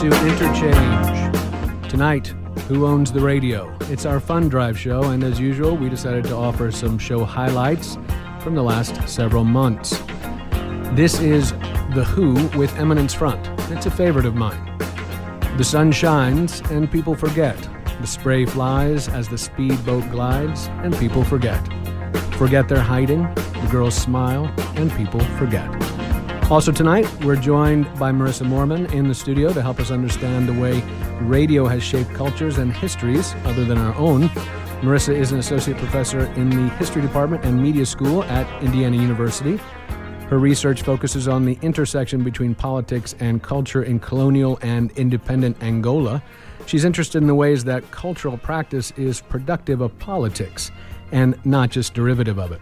To Interchange. Tonight, Who Owns the Radio? It's our fund drive show, and as usual, we decided to offer some show highlights from the last several months. This is The Who with Eminence Front. It's a favorite of mine. The sun shines and people forget. The spray flies as the speedboat glides and people forget. Forget they're hiding, the girls smile, and people forget. Also, tonight, we're joined by Marissa Moorman in the studio to help us understand the way radio has shaped cultures and histories other than our own. Marissa is an associate professor in the History Department and Media School at Indiana University. Her research focuses on the intersection between politics and culture in colonial and independent Angola. She's interested in the ways that cultural practice is productive of politics and not just derivative of it.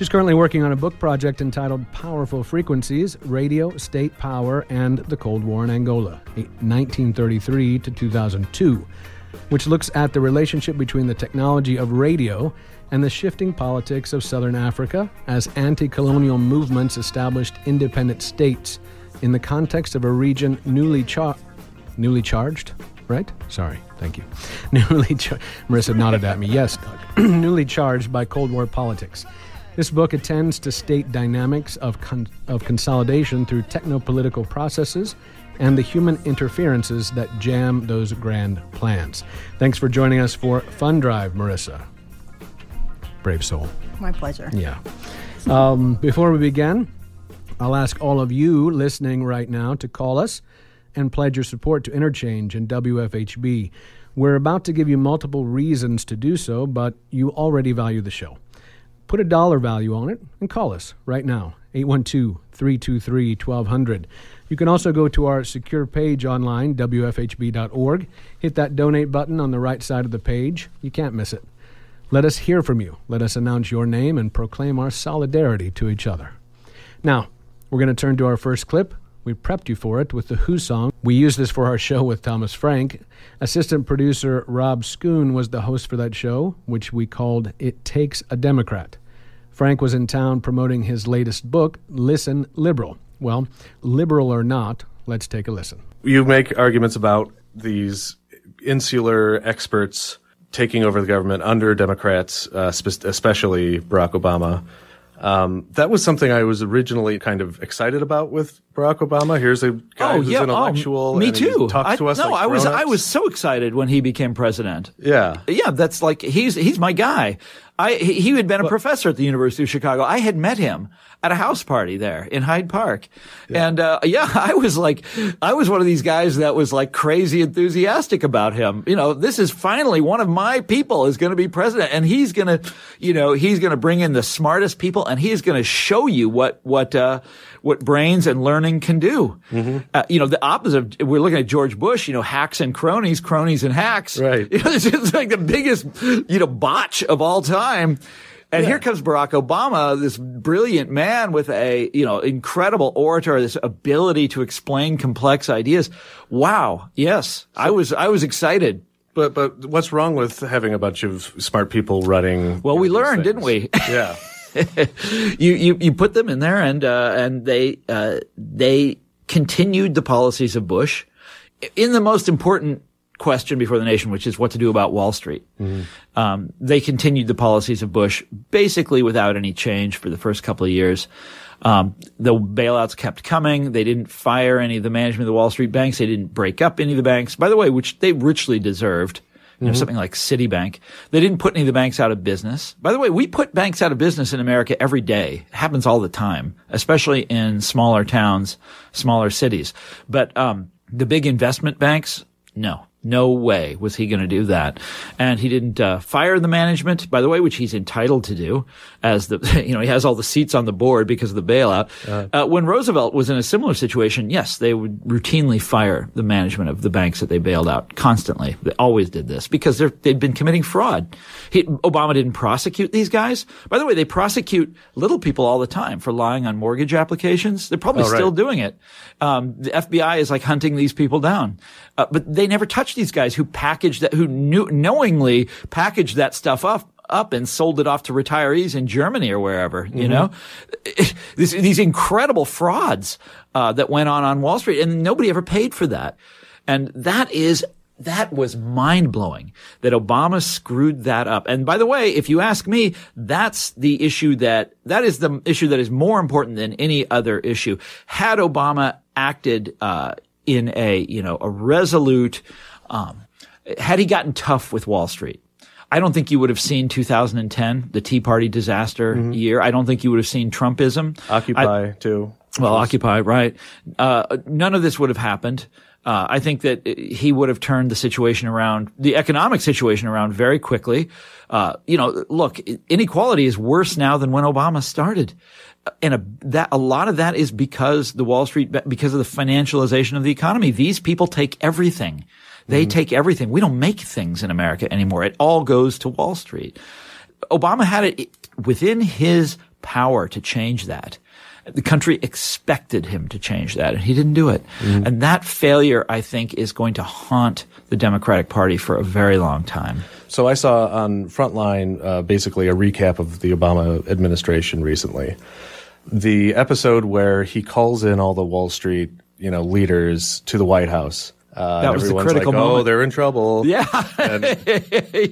She's currently working on a book project entitled Powerful Frequencies Radio, State Power, and the Cold War in Angola, 1933 to 2002, which looks at the relationship between the technology of radio and the shifting politics of southern Africa as anti colonial movements established independent states in the context of a region newly, char- newly charged. Right? Sorry, thank you. Newly, char- Marissa nodded at me. Yes, newly charged by Cold War politics. This book attends to state dynamics of, con- of consolidation through techno political processes and the human interferences that jam those grand plans. Thanks for joining us for Fund Drive, Marissa. Brave soul. My pleasure. Yeah. Um, before we begin, I'll ask all of you listening right now to call us and pledge your support to Interchange and WFHB. We're about to give you multiple reasons to do so, but you already value the show. Put a dollar value on it and call us right now, 812 323 1200. You can also go to our secure page online, WFHB.org. Hit that donate button on the right side of the page. You can't miss it. Let us hear from you. Let us announce your name and proclaim our solidarity to each other. Now, we're going to turn to our first clip. We prepped you for it with the Who song. We used this for our show with Thomas Frank. Assistant producer Rob Schoon was the host for that show, which we called It Takes a Democrat. Frank was in town promoting his latest book, Listen Liberal. Well, liberal or not, let's take a listen. You make arguments about these insular experts taking over the government under Democrats, uh, spe- especially Barack Obama. Um, that was something I was originally kind of excited about with Barack Obama. Here's a guy oh, who's yeah, intellectual. Oh, me and he too. Talks I, to us. no, like I was I was so excited when he became president. Yeah. Yeah, that's like he's he's my guy. I he, had been a professor at the University of Chicago. I had met him at a house party there in Hyde Park, and uh, yeah, I was like, I was one of these guys that was like crazy enthusiastic about him. You know, this is finally one of my people is going to be president, and he's going to, you know, he's going to bring in the smartest people, and he's going to show you what what uh, what brains and learning can do. Uh, you know, the opposite. Of, we're looking at George Bush. You know, hacks and cronies, cronies and hacks. Right. You know, it's like the biggest, you know, botch of all time. And here comes Barack Obama, this brilliant man with a, you know, incredible orator, this ability to explain complex ideas. Wow. Yes. I was, I was excited. But but what's wrong with having a bunch of smart people running? Well, we learned, didn't we? Yeah. you, you, you put them in there and, uh, and they, uh, they continued the policies of Bush in the most important question before the nation, which is what to do about Wall Street. Um, they continued the policies of Bush basically without any change for the first couple of years. Um, the bailouts kept coming. They didn't fire any of the management of the Wall Street banks. They didn't break up any of the banks, by the way, which they richly deserved. You know, something like Citibank. They didn't put any of the banks out of business. By the way, we put banks out of business in America every day. It happens all the time, especially in smaller towns, smaller cities. But, um, the big investment banks, no. No way was he going to do that. And he didn't uh, fire the management, by the way, which he's entitled to do as the, you know, he has all the seats on the board because of the bailout. Uh, when Roosevelt was in a similar situation, yes, they would routinely fire the management of the banks that they bailed out constantly. They always did this because they're, they'd been committing fraud. He, Obama didn't prosecute these guys. By the way, they prosecute little people all the time for lying on mortgage applications. They're probably Oh, right. still doing it. Um, the FBI is like hunting these people down. Uh, but they never touch these guys who package that, who knew, knowingly package that stuff up up and sold it off to retirees in Germany or wherever, you mm-hmm. know? These, these incredible frauds, uh, that went on on Wall Street and nobody ever paid for that. And that is that was mind blowing that Obama screwed that up. And by the way, if you ask me, that's the issue that, that is the issue that is more important than any other issue. Had Obama acted, uh, in a, you know, a resolute, um, had he gotten tough with Wall Street, I don't think you would have seen 2010, the Tea Party disaster mm-hmm. year. I don't think you would have seen Trumpism. Occupy I, too. Well, Occupy, right. Uh, none of this would have happened. Uh, I think that he would have turned the situation around, the economic situation around very quickly. Uh, you know, look, inequality is worse now than when Obama started. And a, that, a lot of that is because the Wall Street, because of the financialization of the economy. These people take everything. They mm-hmm. take everything. We don't make things in America anymore. It all goes to Wall Street. Obama had it within his power to change that the country expected him to change that, and he didn't do it. Mm-hmm. And that failure, I think, is going to haunt the Democratic Party for a very long time. So I saw on Frontline uh, basically a recap of the Obama administration recently. The episode where he calls in all the Wall Street, you know, leaders to the White House uh, that was the critical like, moment. Oh, they're in trouble. Yeah. And,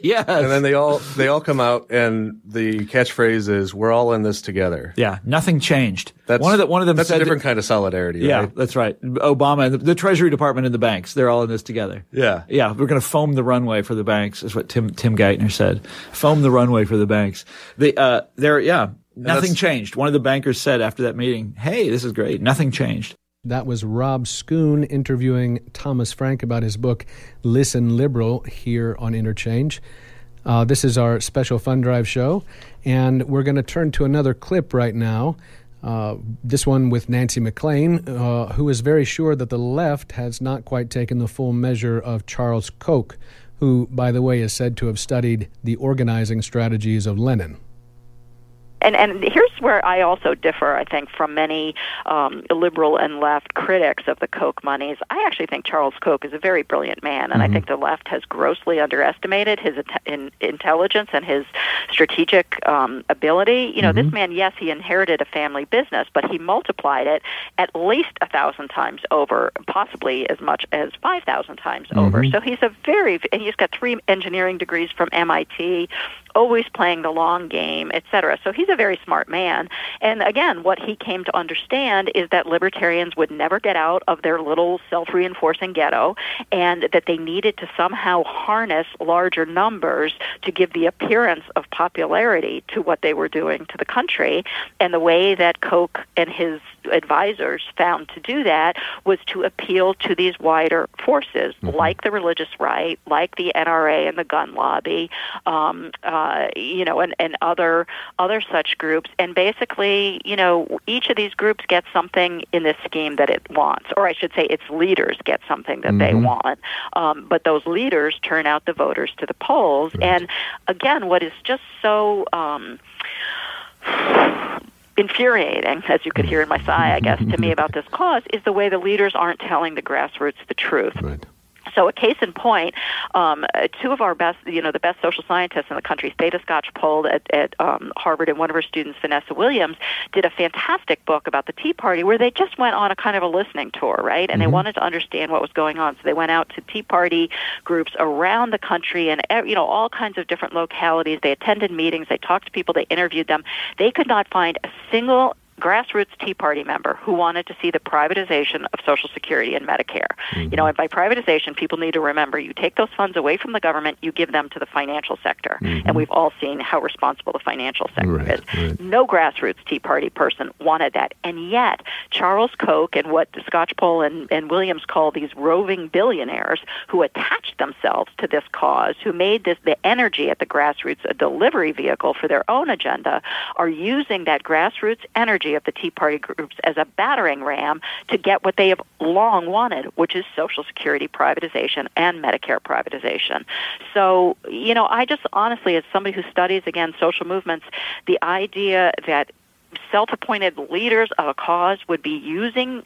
yes. And then they all they all come out, and the catchphrase is "We're all in this together." Yeah. Nothing changed. That's one of the one of them. That's a different that, kind of solidarity. Yeah, right? that's right. Obama, the, the, Treasury Department, and the banks. They're all in this together. Yeah. Yeah. We're going to foam the runway for the banks. Is what Tim Tim Geithner said. Foam the runway for the banks. They uh, they're yeah. Nothing changed. One of the bankers said after that meeting, "Hey, this is great. Nothing changed." That was Rob Schoon interviewing Thomas Frank about his book, Listen Liberal, here on Interchange. Uh, this is our special Fund Drive show, and we're going to turn to another clip right now. Uh, this one with Nancy MacLean, uh, who is very sure that the left has not quite taken the full measure of Charles Koch, who, by the way, is said to have studied the organizing strategies of Lenin and and here's where I also differ, I think, from many um, liberal and left critics of the Koch monies. I actually think Charles Koch is a very brilliant man, and mm-hmm. I think the left has grossly underestimated his in, intelligence and his strategic um, ability. You know, mm-hmm. this man, yes, he inherited a family business, but he multiplied it at least a thousand times over, possibly as much as five thousand times mm-hmm. over. So he's a very, and he's got three engineering degrees from MIT always playing the long game, etc. So he's a very smart man. And again, what he came to understand is that libertarians would never get out of their little self-reinforcing ghetto and that they needed to somehow harness larger numbers to give the appearance of popularity to what they were doing to the country. And the way that Koch and his advisors found to do that was to appeal to these wider forces, mm-hmm. like the religious right, like the NRA and the gun lobby, um, uh, you know, and, and other other such groups. And basically, you know, each of these groups gets something in this scheme that it wants, or I should say, its leaders get something that mm-hmm. they want. Um, but those leaders turn out the voters to the polls. Right. And again, what is just so um, infuriating, as you could mm. hear in my sigh, I guess, to me about this cause, is the way the leaders aren't telling the grassroots the truth. Right. So, a case in point, um, two of our best, you know, the best social scientists in the country, Theda Skocpol at, at um, Harvard, and one of her students, Vanessa Williams, did a fantastic book about the Tea Party where they just went on a kind of a listening tour, right? And mm-hmm. they wanted to understand what was going on. So they went out to Tea Party groups around the country and, you know, all kinds of different localities. They attended meetings, they talked to people, they interviewed them. They could not find a single grassroots Tea Party member who wanted to see the privatization of Social Security and Medicare. Mm-hmm. You know, and by privatization, people need to remember you take those funds away from the government, you give them to the financial sector. Mm-hmm. And we've all seen how responsible the financial sector right, is. Right. No grassroots Tea Party person wanted that. And yet, Charles Koch and what Skocpol and, and Williams call these roving billionaires who attached themselves to this cause, who made this the energy at the grassroots a delivery vehicle for their own agenda, are using that grassroots energy of the Tea Party groups as a battering ram to get what they have long wanted, which is Social Security privatization and Medicare privatization. So, you know, I just honestly, as somebody who studies, again, social movements, the idea that self appointed leaders of a cause would be using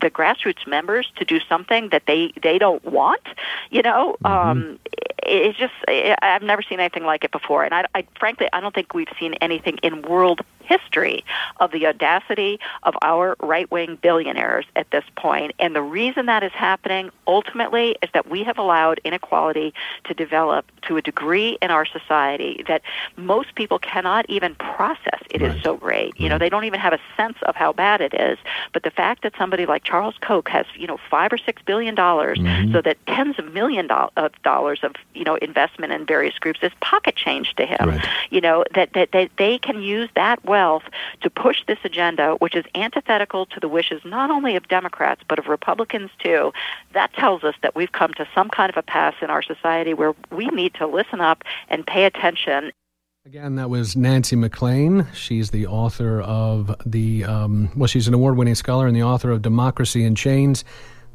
the grassroots members to do something that they they don't want. You know, mm-hmm. um, it's just I've never seen anything like it before, and I, I frankly I don't think we've seen anything in world history of the audacity of our right wing billionaires at this point. And the reason that is happening ultimately is that we have allowed inequality to develop to a degree in our society that most people cannot even process. It right. is so great. You know, they don't even have a sense of how bad it is. But the fact that somebody like Charles Koch has, you know, five or six billion dollars, mm-hmm. so that tens of million do- of dollars of, you know, investment in various groups is pocket change to him. Right. You know, that, that, that they can use that to push this agenda, which is antithetical to the wishes not only of Democrats, but of Republicans too. That tells us that we've come to some kind of a pass in our society where we need to listen up and pay attention. Again, that was Nancy MacLean. She's the author of the, um, well, she's an award winning scholar and the author of Democracy in Chains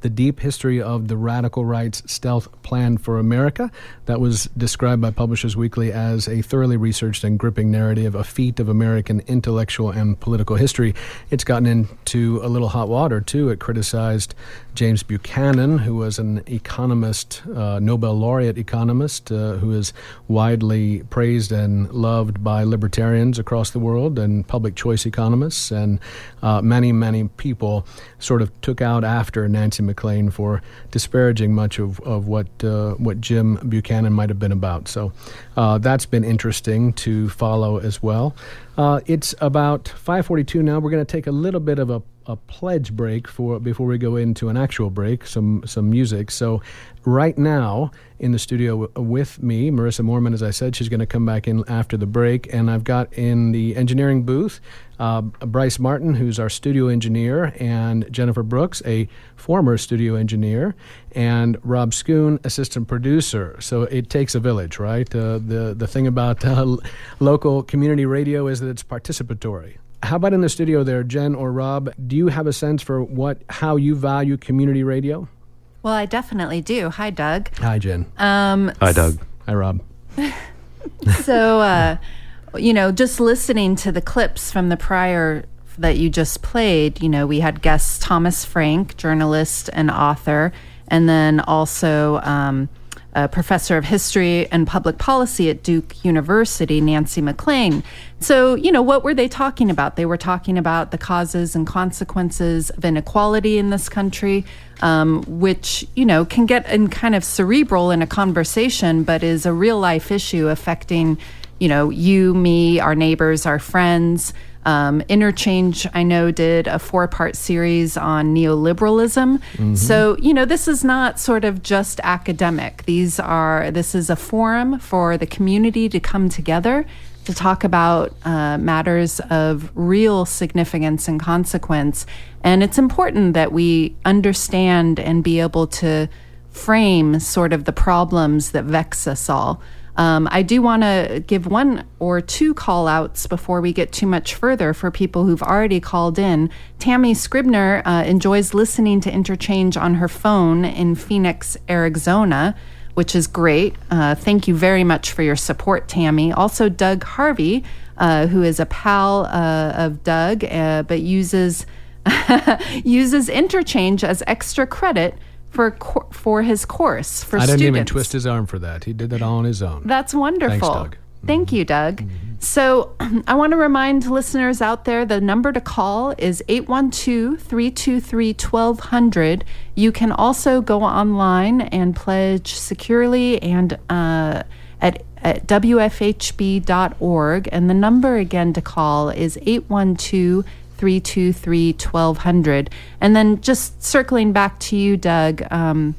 the Deep History of the Radical Right's Stealth Plan for America. That was described by Publishers Weekly as a thoroughly researched and gripping narrative, a feat of American intellectual and political history. It's gotten into a little hot water, too. It criticized James Buchanan, who was an economist, uh, Nobel laureate economist, uh, who is widely praised and loved by libertarians across the world and public choice economists. And uh, many, many people sort of took out after Nancy MacLean for disparaging much of, of what uh, what Jim Buchanan might have been about. So uh, that's been interesting to follow as well. Uh, it's about 5:42 now. We're going to take a little bit of a a pledge break for before we go into an actual break, some some music. So, right now in the studio w- with me, Marissa Moorman, as I said, she's going to come back in after the break, and I've got in the engineering booth uh, Bryce Martin, who's our studio engineer, and Jennifer Brooks, a former studio engineer, and Rob Schoon, assistant producer. So it takes a village, right? Uh, the the thing about uh, local community radio is that it's participatory. How about in the studio there, Jen or Rob? Do you have a sense for what how you value community radio? Well, I definitely do. Hi, Doug. Hi, Jen. Um, Hi, Doug. Hi, Rob. so, uh, you know, just listening to the clips from the prior that you just played, you know, we had guests Thomas Frank, journalist and author, and then also um, a professor of history and public policy at Duke University, Nancy MacLean. So, you know, what were they talking about? They were talking about the causes and consequences of inequality in this country, um, which, you know, can get in kind of cerebral in a conversation, but is a real life issue affecting, you know, you, me, our neighbors, our friends. Um, Interchange, I know, did a four part series on neoliberalism. Mm-hmm. So, you know, this is not sort of just academic. These are, this is a forum for the community to come together to talk about uh, matters of real significance and consequence. And it's important that we understand and be able to frame sort of the problems that vex us all. Um, I do want to give one or two call outs before we get too much further for people who've already called in. Tammy Scribner uh, enjoys listening to Interchange on her phone in Phoenix, Arizona, which is great. Uh, thank you very much for your support, Tammy. Also, Doug Harvey, uh, who is a pal uh, of Doug, uh, but uses uses Interchange as extra credit for for his course for I didn't students. even twist his arm for that. He did that all on his own. That's wonderful. Thanks, Doug. Thank mm-hmm. you, Doug. Mm-hmm. So, I want to remind listeners out there the number to call is 812 323 1200. You can also go online and pledge securely and uh, at, at WFHB.org. And the number again to call is 812 323 1200. And then just circling back to you, Doug, um,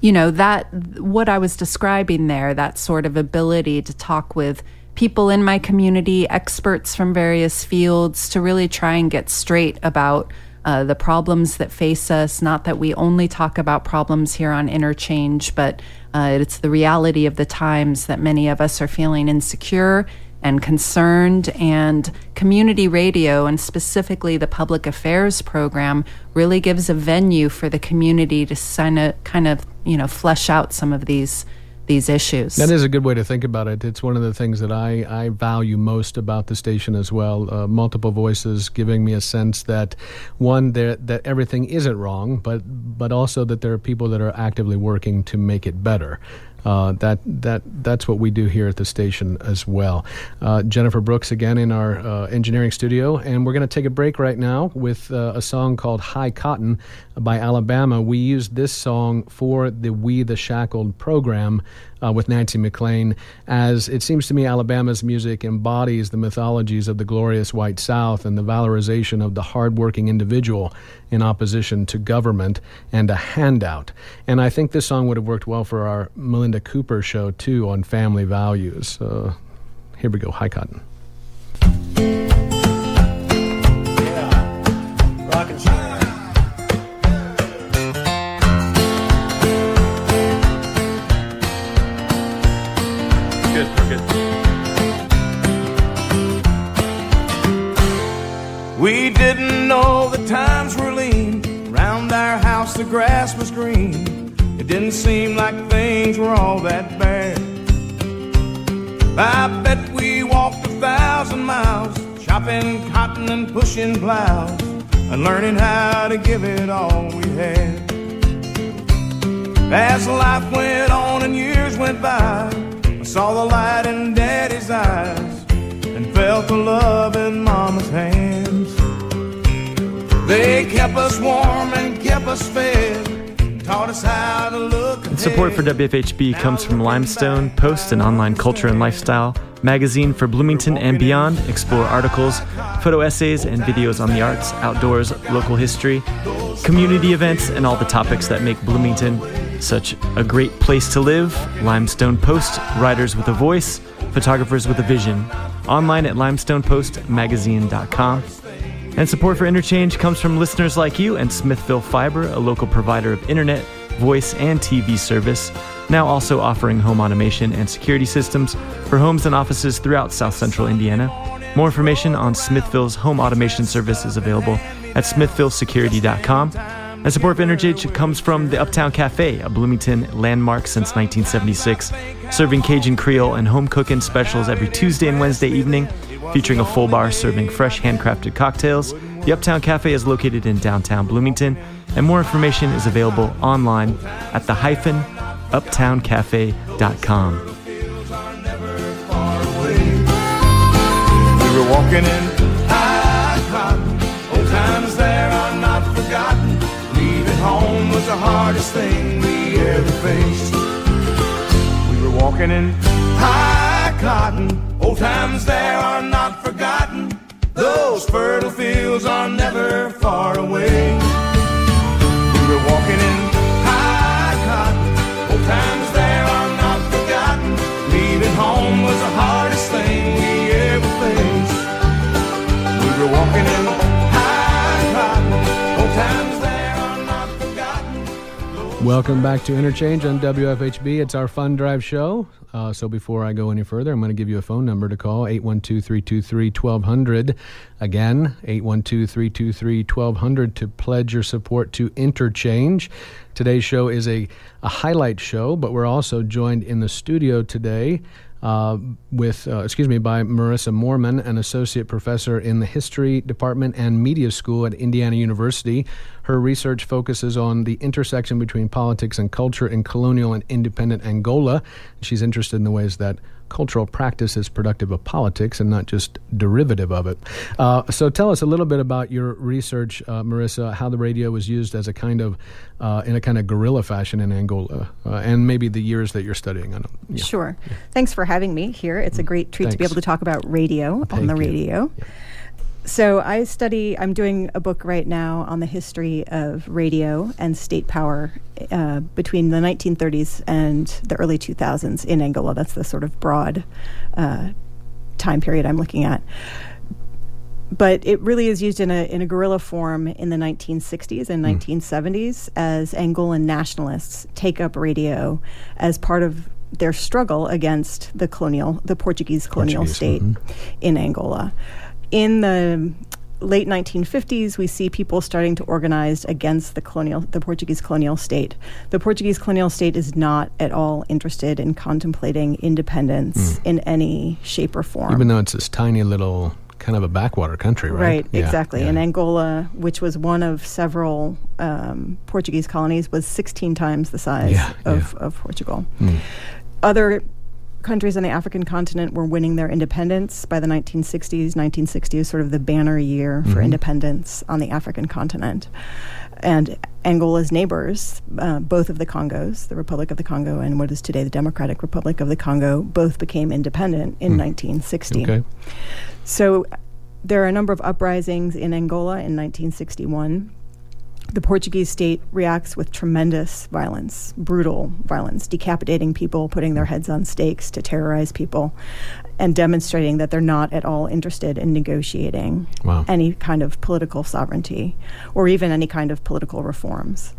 you know, that what I was describing there, that sort of ability to talk with people in my community, experts from various fields, to really try and get straight about. Uh, the problems that face us. Not that we only talk about problems here on Interchange, but uh, it's the reality of the times that many of us are feeling insecure and concerned and community radio and specifically the public affairs program really gives a venue for the community to kind of you know flesh out some of these these issues. That is a good way to think about it. It's one of the things that I, I value most about the station as well. Uh, multiple voices giving me a sense that one that everything isn't wrong, but but also that there are people that are actively working to make it better. Uh, that that that's what we do here at the station as well. Uh, Jennifer Brooks again in our uh, engineering studio, and we're going to take a break right now with uh, a song called "High Cotton" by Alabama. We used this song for the "We the Shackled" program uh, with Nancy MacLean, as it seems to me Alabama's music embodies the mythologies of the glorious white South and the valorization of the hardworking individual in opposition to government and a handout. And I think this song would have worked well for our Melinda Cooper show too on family values. Uh, here we go, High Cotton. We didn't know the times were lean. Round our house the grass was green. It didn't seem like things were all that bad. I bet we walked a thousand miles, chopping cotton and pushing plows, and learning how to give it all we had. As life went on and years went by, I saw the light in Daddy's eyes and felt the love in Mama's hands. They kept us warm and kept us fed. Taught us how to look ahead. Support for WFHB comes from Limestone, Post and Online Culture and Lifestyle, magazine for Bloomington and beyond. Explore articles, photo essays, and videos on the arts, outdoors, local history, community events, and all the topics that make Bloomington such a great place to live. Limestone Post, writers with a voice, photographers with a vision. Online at limestonepostmagazine.com. And support for Interchange comes from listeners like you and Smithville Fiber, a local provider of internet, voice, and TV service, now also offering home automation and security systems for homes and offices throughout South Central Indiana. More information on Smithville's home automation service is available at smithvillesecurity.com. And support for comes from the Uptown Cafe, a Bloomington landmark since 1976, serving Cajun Creole and home cooking specials every Tuesday and Wednesday evening featuring a full bar serving fresh handcrafted cocktails. The Uptown Cafe is located in downtown Bloomington, and more information is available online at the hyphen uptowncafe.com. We were walking in hardest thing we ever faced. We were walking in high cotton. Old times there are not forgotten. Those fertile fields are Welcome back to Interchange on WFHB. It's our Fund Drive show. Uh, so before I go any further, I'm going to give you a phone number to call 812 323 1200. Again, 812 323 1200 to pledge your support to Interchange. Today's show is a, a highlight show, but we're also joined in the studio today uh, with, uh, excuse me, by Marissa Moorman, an associate professor in the history department and media school at Indiana University. Her research focuses on the intersection between politics and culture in colonial and independent Angola. She's interested in the ways that cultural practice is productive of politics and not just derivative of it. Uh, so tell us a little bit about your research, uh, Marissa, how the radio was used as a kind of, uh, in a kind of guerrilla fashion in Angola, uh, and maybe the years that you're studying. I don't, yeah. Sure. Thanks for having me here. It's a great treat to be able to talk about radio on Thank the you. radio. So I study. I'm doing a book right now on the history of radio and state power uh, between the 1930s and the early 2000s in Angola. That's the sort of broad uh, time period I'm looking at. But it really is used in a in a guerrilla form in the 1960s and 1970s as Angolan nationalists take up radio as part of their struggle against the colonial, the Portuguese colonial Portuguese, state in Angola. In the late 1950s, we see people starting to organize against the colonial, the Portuguese colonial state. The Portuguese colonial state is not at all interested in contemplating independence in any shape or form. Even though it's this tiny little kind of a backwater country, right? Right, Yeah, exactly. yeah. And Angola, which was one of several um, Portuguese colonies, was 16 times the size Yeah, of, of Portugal. Mm. Other countries on the African continent were winning their independence by the 1960s. 1960 is sort of the banner year for Mhm. independence on the African continent. And Angola's neighbors, uh, both of the Congos, the Republic of the Congo and what is today the Democratic Republic of the Congo, both became independent in Hmm. 1960. Okay. So there are a number of uprisings in Angola in 1961. The Portuguese state reacts with tremendous violence, brutal violence, decapitating people, putting their heads on stakes to terrorize people, and demonstrating that they're not at all interested in negotiating Wow. any kind of political sovereignty or even any kind of political reforms.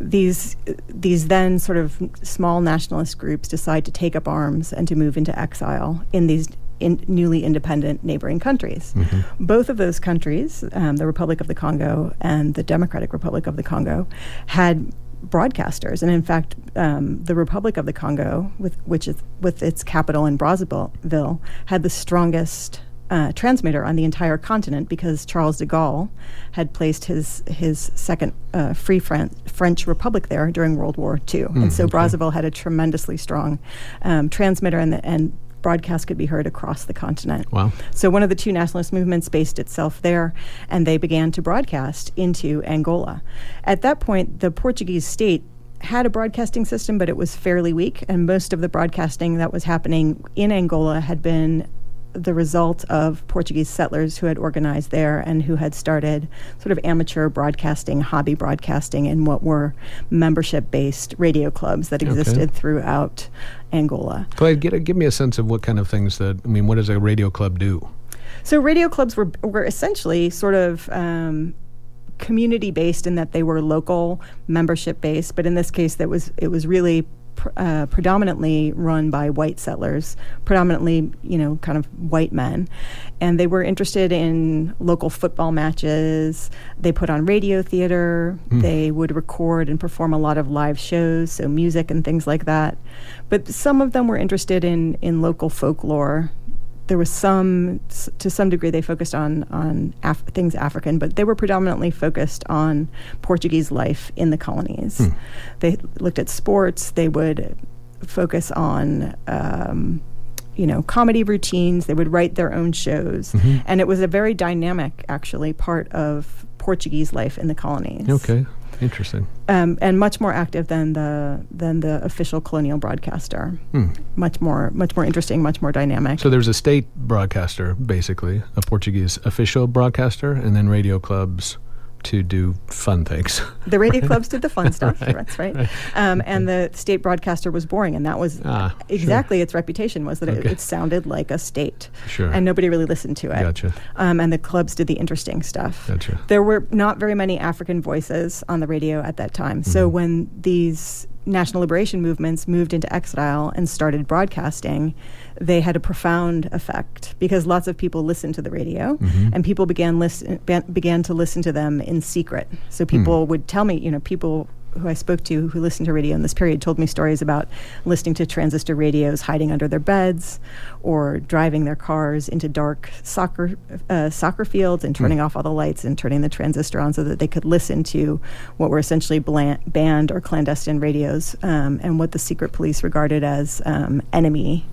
These these then sort of small nationalist groups decide to take up arms and to move into exile in these in newly independent neighboring countries. Both of those countries, um, the Republic of the Congo and the Democratic Republic of the Congo, had broadcasters, and in fact, um, the Republic of the Congo, with which is with its capital in Brazzaville, had the strongest uh, transmitter on the entire continent because Charles de Gaulle had placed his his second uh, Free Fran- French Republic there during World War II, and so Brazzaville had a tremendously strong um, transmitter, and the, and broadcast could be heard across the continent. Wow. So one of the two nationalist movements based itself there, and they began to broadcast into Angola. At that point, the Portuguese state had a broadcasting system, but it was fairly weak, and most of the broadcasting that was happening in Angola had been the result of Portuguese settlers who had organized there and who had started sort of amateur broadcasting, hobby broadcasting, in what were membership based radio clubs that Okay. existed throughout Angola. Clay, get a, give me a sense of what kind of things that, I mean, what does a radio club do? So radio clubs were were essentially sort of um, community based in that they were local membership based, but in this case, that was it was really. Pr- Uh, predominantly run by white settlers, predominantly, you know, kind of white men. And they were interested in local football matches. They put on radio theater. They would record and perform a lot of live shows, so music and things like that. But some of them were interested in, in local folklore, there was some to some degree they focused on on Af- things African, but they were predominantly focused on Portuguese life in the colonies. They looked at sports. They would focus on. Um, you know, comedy routines. They would write their own shows, and it was a very dynamic, actually, part of Portuguese life in the colonies Okay. Interesting. um, and much more active than the than the official colonial broadcaster. Hmm. Much more, much more interesting, much more dynamic. So there's a state broadcaster, basically, a Portuguese official broadcaster, and then radio clubs to do fun things. The radio clubs did the fun stuff. Right, That's right. Um, and the state broadcaster was boring, and that was Ah, sure. exactly its reputation was that it, it sounded like a state, Sure. and nobody really listened to it. Gotcha. Um, and the clubs did the interesting stuff. Gotcha. There were not very many African voices on the radio at that time. Mm-hmm. So when these national liberation movements moved into exile and started broadcasting, they had a profound effect because lots of people listened to the radio Mm-hmm. and people began listen ban- began to listen to them in secret. So people would tell me, you know, people who I spoke to who listened to radio in this period told me stories about listening to transistor radios hiding under their beds or driving their cars into dark soccer uh, soccer fields and turning off all the lights and turning the transistor on so that they could listen to what were essentially bland, banned or clandestine radios um, and what the secret police regarded as um, enemy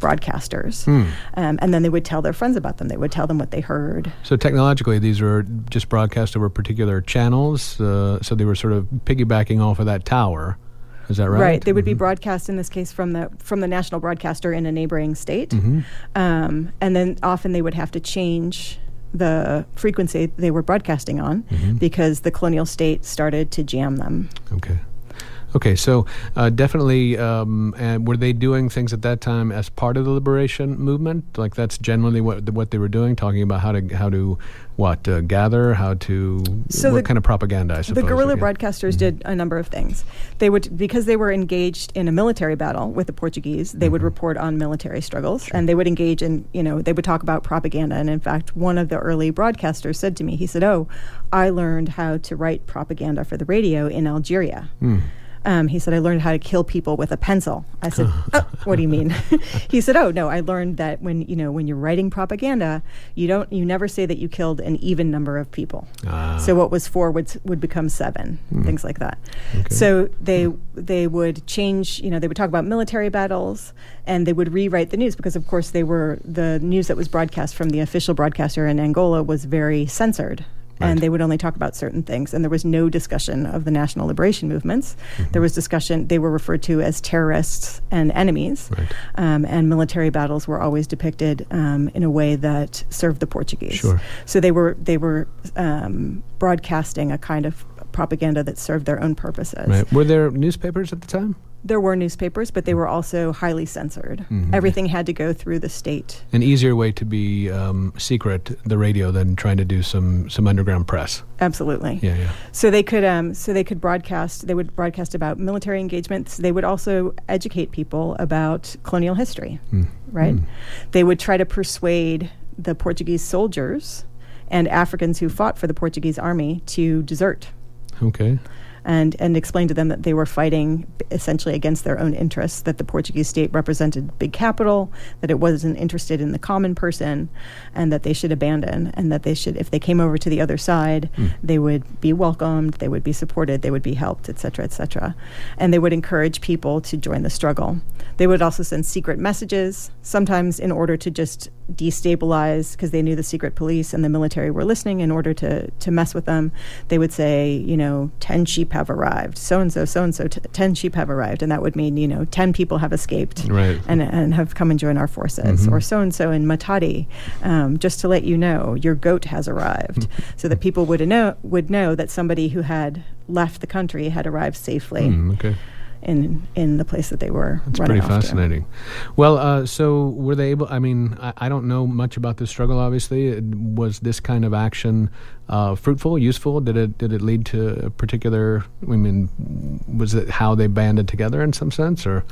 broadcasters. Um, and then they would tell their friends about them. They would tell them what they heard. So technologically, these were just broadcast over particular channels. Uh, so they were sort of piggybacking off of that tower. Is that right? Right. They would be Mhm. broadcast in this case from the from the national broadcaster in a neighboring state, Mm-hmm. um, and then often they would have to change the frequency they were broadcasting on Mm-hmm. because the colonial state started to jam them. Okay. Okay, so uh, definitely, um, and were they doing things at that time as part of the liberation movement? Like that's generally what what they were doing, talking about how to how to what uh, gather, how to So what the- kind of propaganda? I suppose The guerrilla broadcasters did a number of things. They would, because they were engaged in a military battle with the Portuguese, they would report on military struggles, and they would engage in, you know, they would talk about propaganda. And in fact, one of the early broadcasters said to me, he said, "Oh, I learned how to write propaganda for the radio in Algeria." Um, he said, I learned how to kill people with a pencil. I said, oh, what do you mean? he said, oh, no, I learned that when, you know, when you're writing propaganda, you don't, you never say that you killed an even number of people. Ah. So what was four would, would become seven, hmm. things like that. So they, hmm. they would change, you know, they would talk about military battles and they would rewrite the news because, of course, they were, the news that was broadcast from the official broadcaster in Angola was very censored and they would only talk about certain things and there was no discussion of the national liberation movements there was discussion they were referred to as terrorists and enemies Right. um, and military battles were always depicted um, in a way that served the portuguese Sure. so they were they were um, broadcasting a kind of propaganda that served their own purposes Right. Were there newspapers at the time? There were newspapers but they were also highly censored Mm-hmm. everything had to go through the state An easier way to be um, secret, the radio, than trying to do some some underground press. absolutely Yeah, yeah. So they could, um, so they could broadcast. They would broadcast about military engagements. They would also educate people about colonial history, right? They would try to persuade the Portuguese soldiers and Africans who fought for the Portuguese army to desert, Okay. And and explain to them that they were fighting essentially against their own interests. That the Portuguese state represented big capital. That it wasn't interested in the common person, and that they should abandon. And that they should, if they came over to the other side, hmm. they would be welcomed. They would be supported. They would be helped, etc., cetera, etc. Cetera. And they would encourage people to join the struggle. They would also send secret messages, sometimes in order to just destabilize, because they knew the secret police and the military were listening. In order to to mess with them, they would say, you know, ten sheep have arrived. So and so, so and so, ten sheep have arrived, and that would mean you know ten people have escaped Right. and and have come and joined our forces, or so and so in Matadi, um, just to let you know, your goat has arrived, so that people would know would know that somebody who had left the country had arrived safely Mm, okay. In in the place that they were running pretty off to. fascinating. Well, uh, so were they able? I mean, I, I don't know much about this struggle. Obviously, was this kind of action uh, fruitful, useful? Did it did it lead to a particular? I mean, was it how they banded together in some sense, or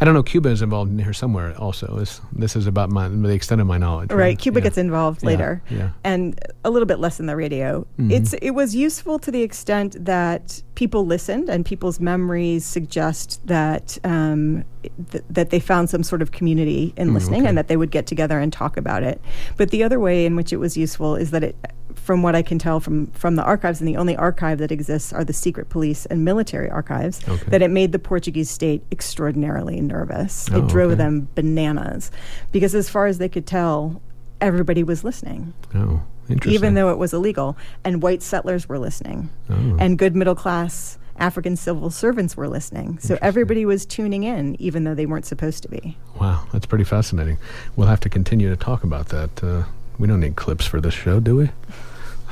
I don't know. Cuba is involved in here somewhere. Also, this this is about my the extent of my knowledge. Right, Cuba Yeah. gets involved later, yeah. Mm-hmm. and a little bit less in the radio. It's it was useful to the extent that people listened, and people's memories suggest that um, th- that they found some sort of community in listening, Mm, okay. and that they would get together and talk about it. But the other way in which it was useful is that it. From what I can tell from, from the archives, and the only archive that exists are the secret police and military archives, Okay. that it made the Portuguese state extraordinarily nervous. Oh, it drove okay. them bananas because, as far as they could tell, everybody was listening, Oh, interesting. even though it was illegal. And white settlers were listening, Oh. and good middle class African civil servants were listening. So everybody was tuning in, even though they weren't supposed to be. Wow, that's pretty fascinating. We'll have to continue to talk about that. Uh, we don't need clips for this show, do we?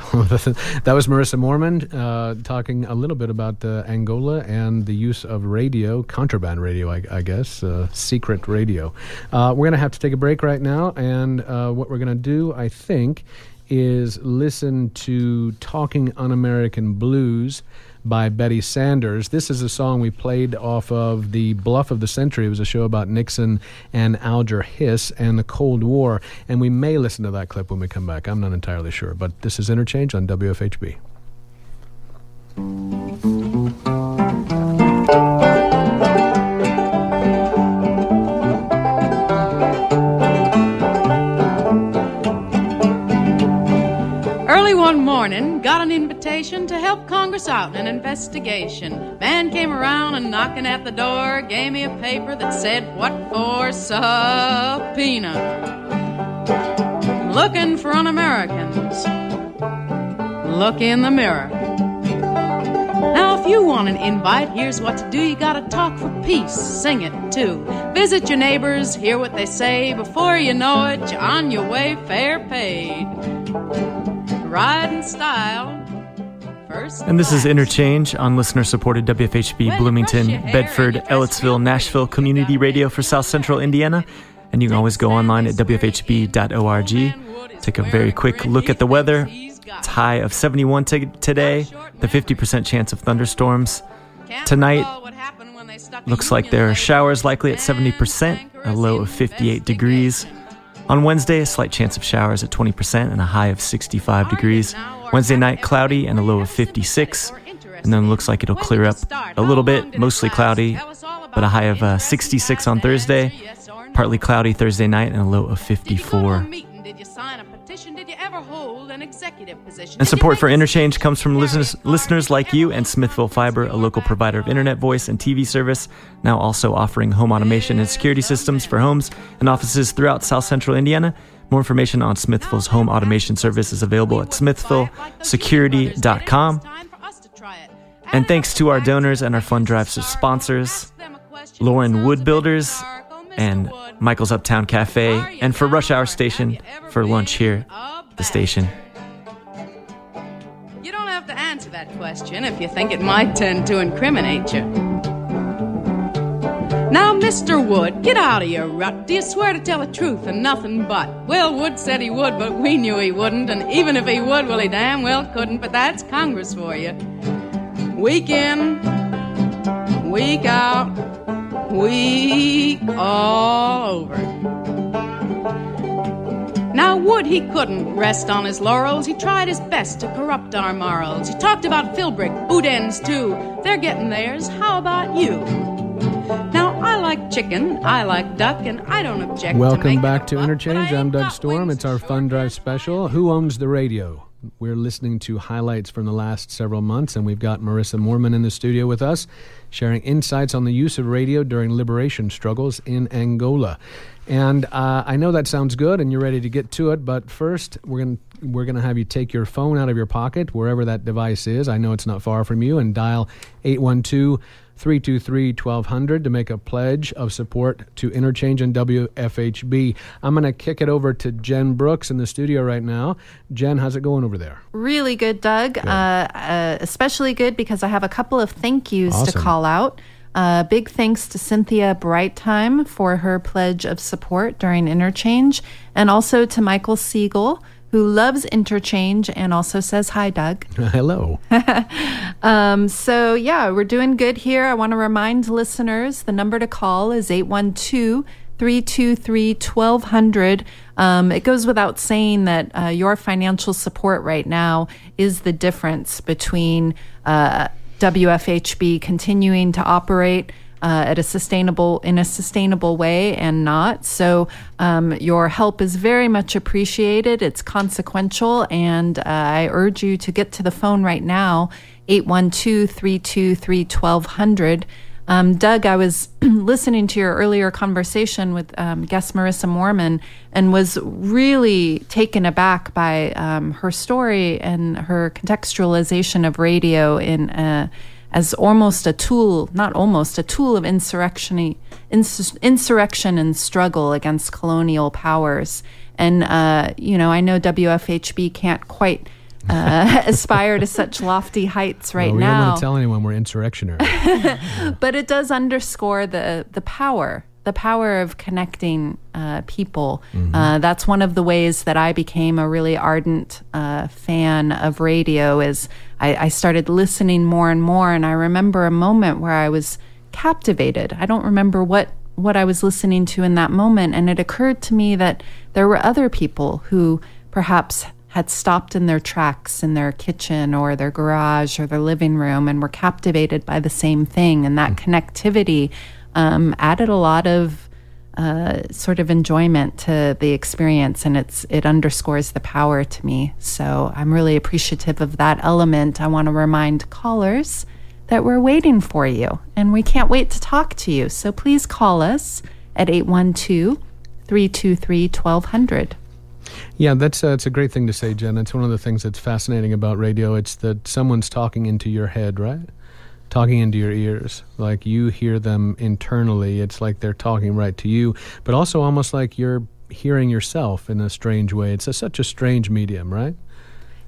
that was Marissa Moorman uh, talking a little bit about uh, Angola and the use of radio, contraband radio, I, I guess, uh, secret radio. Uh, we're going to have to take a break right now, and uh, what we're going to do, I think, is listen to Talking Un American Blues by Betty Sanders. This is a song we played off of the Bluff of the Century. It was a show about Nixon and Alger Hiss and the Cold War. And we may listen to that clip when we come back. I'm not entirely sure. But this is Interchange on WFHB. One morning, got an invitation to help Congress out in an investigation. Man came around and knocking at the door, gave me a paper that said, What for? Subpoena. Looking for un Americans. Look in the mirror. Now, if you want an invite, here's what to do. You gotta talk for peace, sing it too. Visit your neighbors, hear what they say. Before you know it, you're on your way, fair paid ride in style first. And this is. Interchange on listener supported WFHB Bloomington, Bedford, Ellettsville, Nashville Community Radio for South Central Indiana. And you can always go online at WFHB.org. Take a very quick look at the weather. It's high of 71 t- today, the 50% chance of thunderstorms. Tonight, looks like there are showers likely at 70%, a low of 58 degrees. On Wednesday, a slight chance of showers at 20% and a high of 65 degrees. Wednesday night, cloudy and a low of 56. And then looks like it'll clear up a little bit, mostly cloudy, but a high of uh, 66 on Thursday. Partly cloudy Thursday night and a low of 54. And support for Interchange comes from listeners, listeners like you and Smithville Fiber, a local provider of internet voice and TV service, now also offering home automation and security systems for homes and offices throughout South Central Indiana. More information on Smithville's home automation service is available at smithvillesecurity.com. And thanks to our donors and our fund drive sponsors, Loren Wood Builders and Michael's Uptown Cafe, and for Rush Hour Station for lunch here the station. You don't have to answer that question if you think it might tend to incriminate you. Now, Mr. Wood, get out of your rut. Do you swear to tell the truth and nothing but? Well, Wood said he would, but we knew he wouldn't, and even if he would, well, he damn well couldn't, but that's Congress for you. Week in, week out, week all over. Now, Wood, he couldn't rest on his laurels. He tried his best to corrupt our morals. He talked about Philbrick, boot ends too. They're getting theirs. How about you? Now, I like chicken, I like duck, and I don't object to Welcome making back to Interchange. I'm Doug Storm. It's our Fund Drive special. Who owns the radio? We're listening to highlights from the last several months, and we've got Marissa Moorman in the studio with us, sharing insights on the use of radio during liberation struggles in Angola. And uh, I know that sounds good, and you're ready to get to it. But first, we're going we're going to have you take your phone out of your pocket, wherever that device is. I know it's not far from you, and dial 812 323 1200 to make a pledge of support to Interchange and WFHB. I'm going to kick it over to Jen Brooks in the studio right now. Jen, how's it going over there? Really good, Doug. Uh, uh, especially good because I have a couple of thank yous to call out. Uh, big thanks to Cynthia Brighttime for her pledge of support during Interchange, and also to Michael Siegel, who loves Interchange and also says hi, Doug. Hello. Um, so, yeah, we're doing good here. I want to remind listeners the number to call is 812 323 1200. Um, it goes without saying that uh, your financial support right now is the difference between uh, WFHB continuing to operate. Uh, at a sustainable in a sustainable way and not. So um, your help is very much appreciated. It's consequential and uh, i urge you to get to the phone right now 812-323-1200 um, doug i was listening to your earlier conversation with um, guest marissa Moorman and was really taken aback by um, her story and her contextualization of radio in uh, as almost a tool, not almost, a tool of insurrection, ins- insurrection and struggle against colonial powers. And, uh, you know, I know WFHB can't quite uh, aspire to such lofty heights right Well, we don't want to tell anyone we're insurrectionary. but it does underscore the the power the power of connecting uh, people. Uh, that's one of the ways that i became a really ardent uh, fan of radio is I, I started listening more and more and i remember a moment where i was captivated. I don't remember what what i was listening to in that moment and it occurred to me that there were other people who perhaps had stopped in their tracks in their kitchen or their garage or their living room and were captivated by the same thing. And that connectivity um, added a lot of uh, sort of enjoyment to the experience, and it's it underscores the power to me. So I'm really appreciative of that element. I want to remind callers that we're waiting for you, and we can't wait to talk to you. So please call us at 812 323 1200. Yeah, that's uh, it's a great thing to say, Jen. It's one of the things that's fascinating about radio. It's that someone's talking into your head, right? Talking into your ears, like you hear them internally. It's like they're talking right to you, but also almost like you're hearing yourself in a strange way. It's a, such a strange medium, right?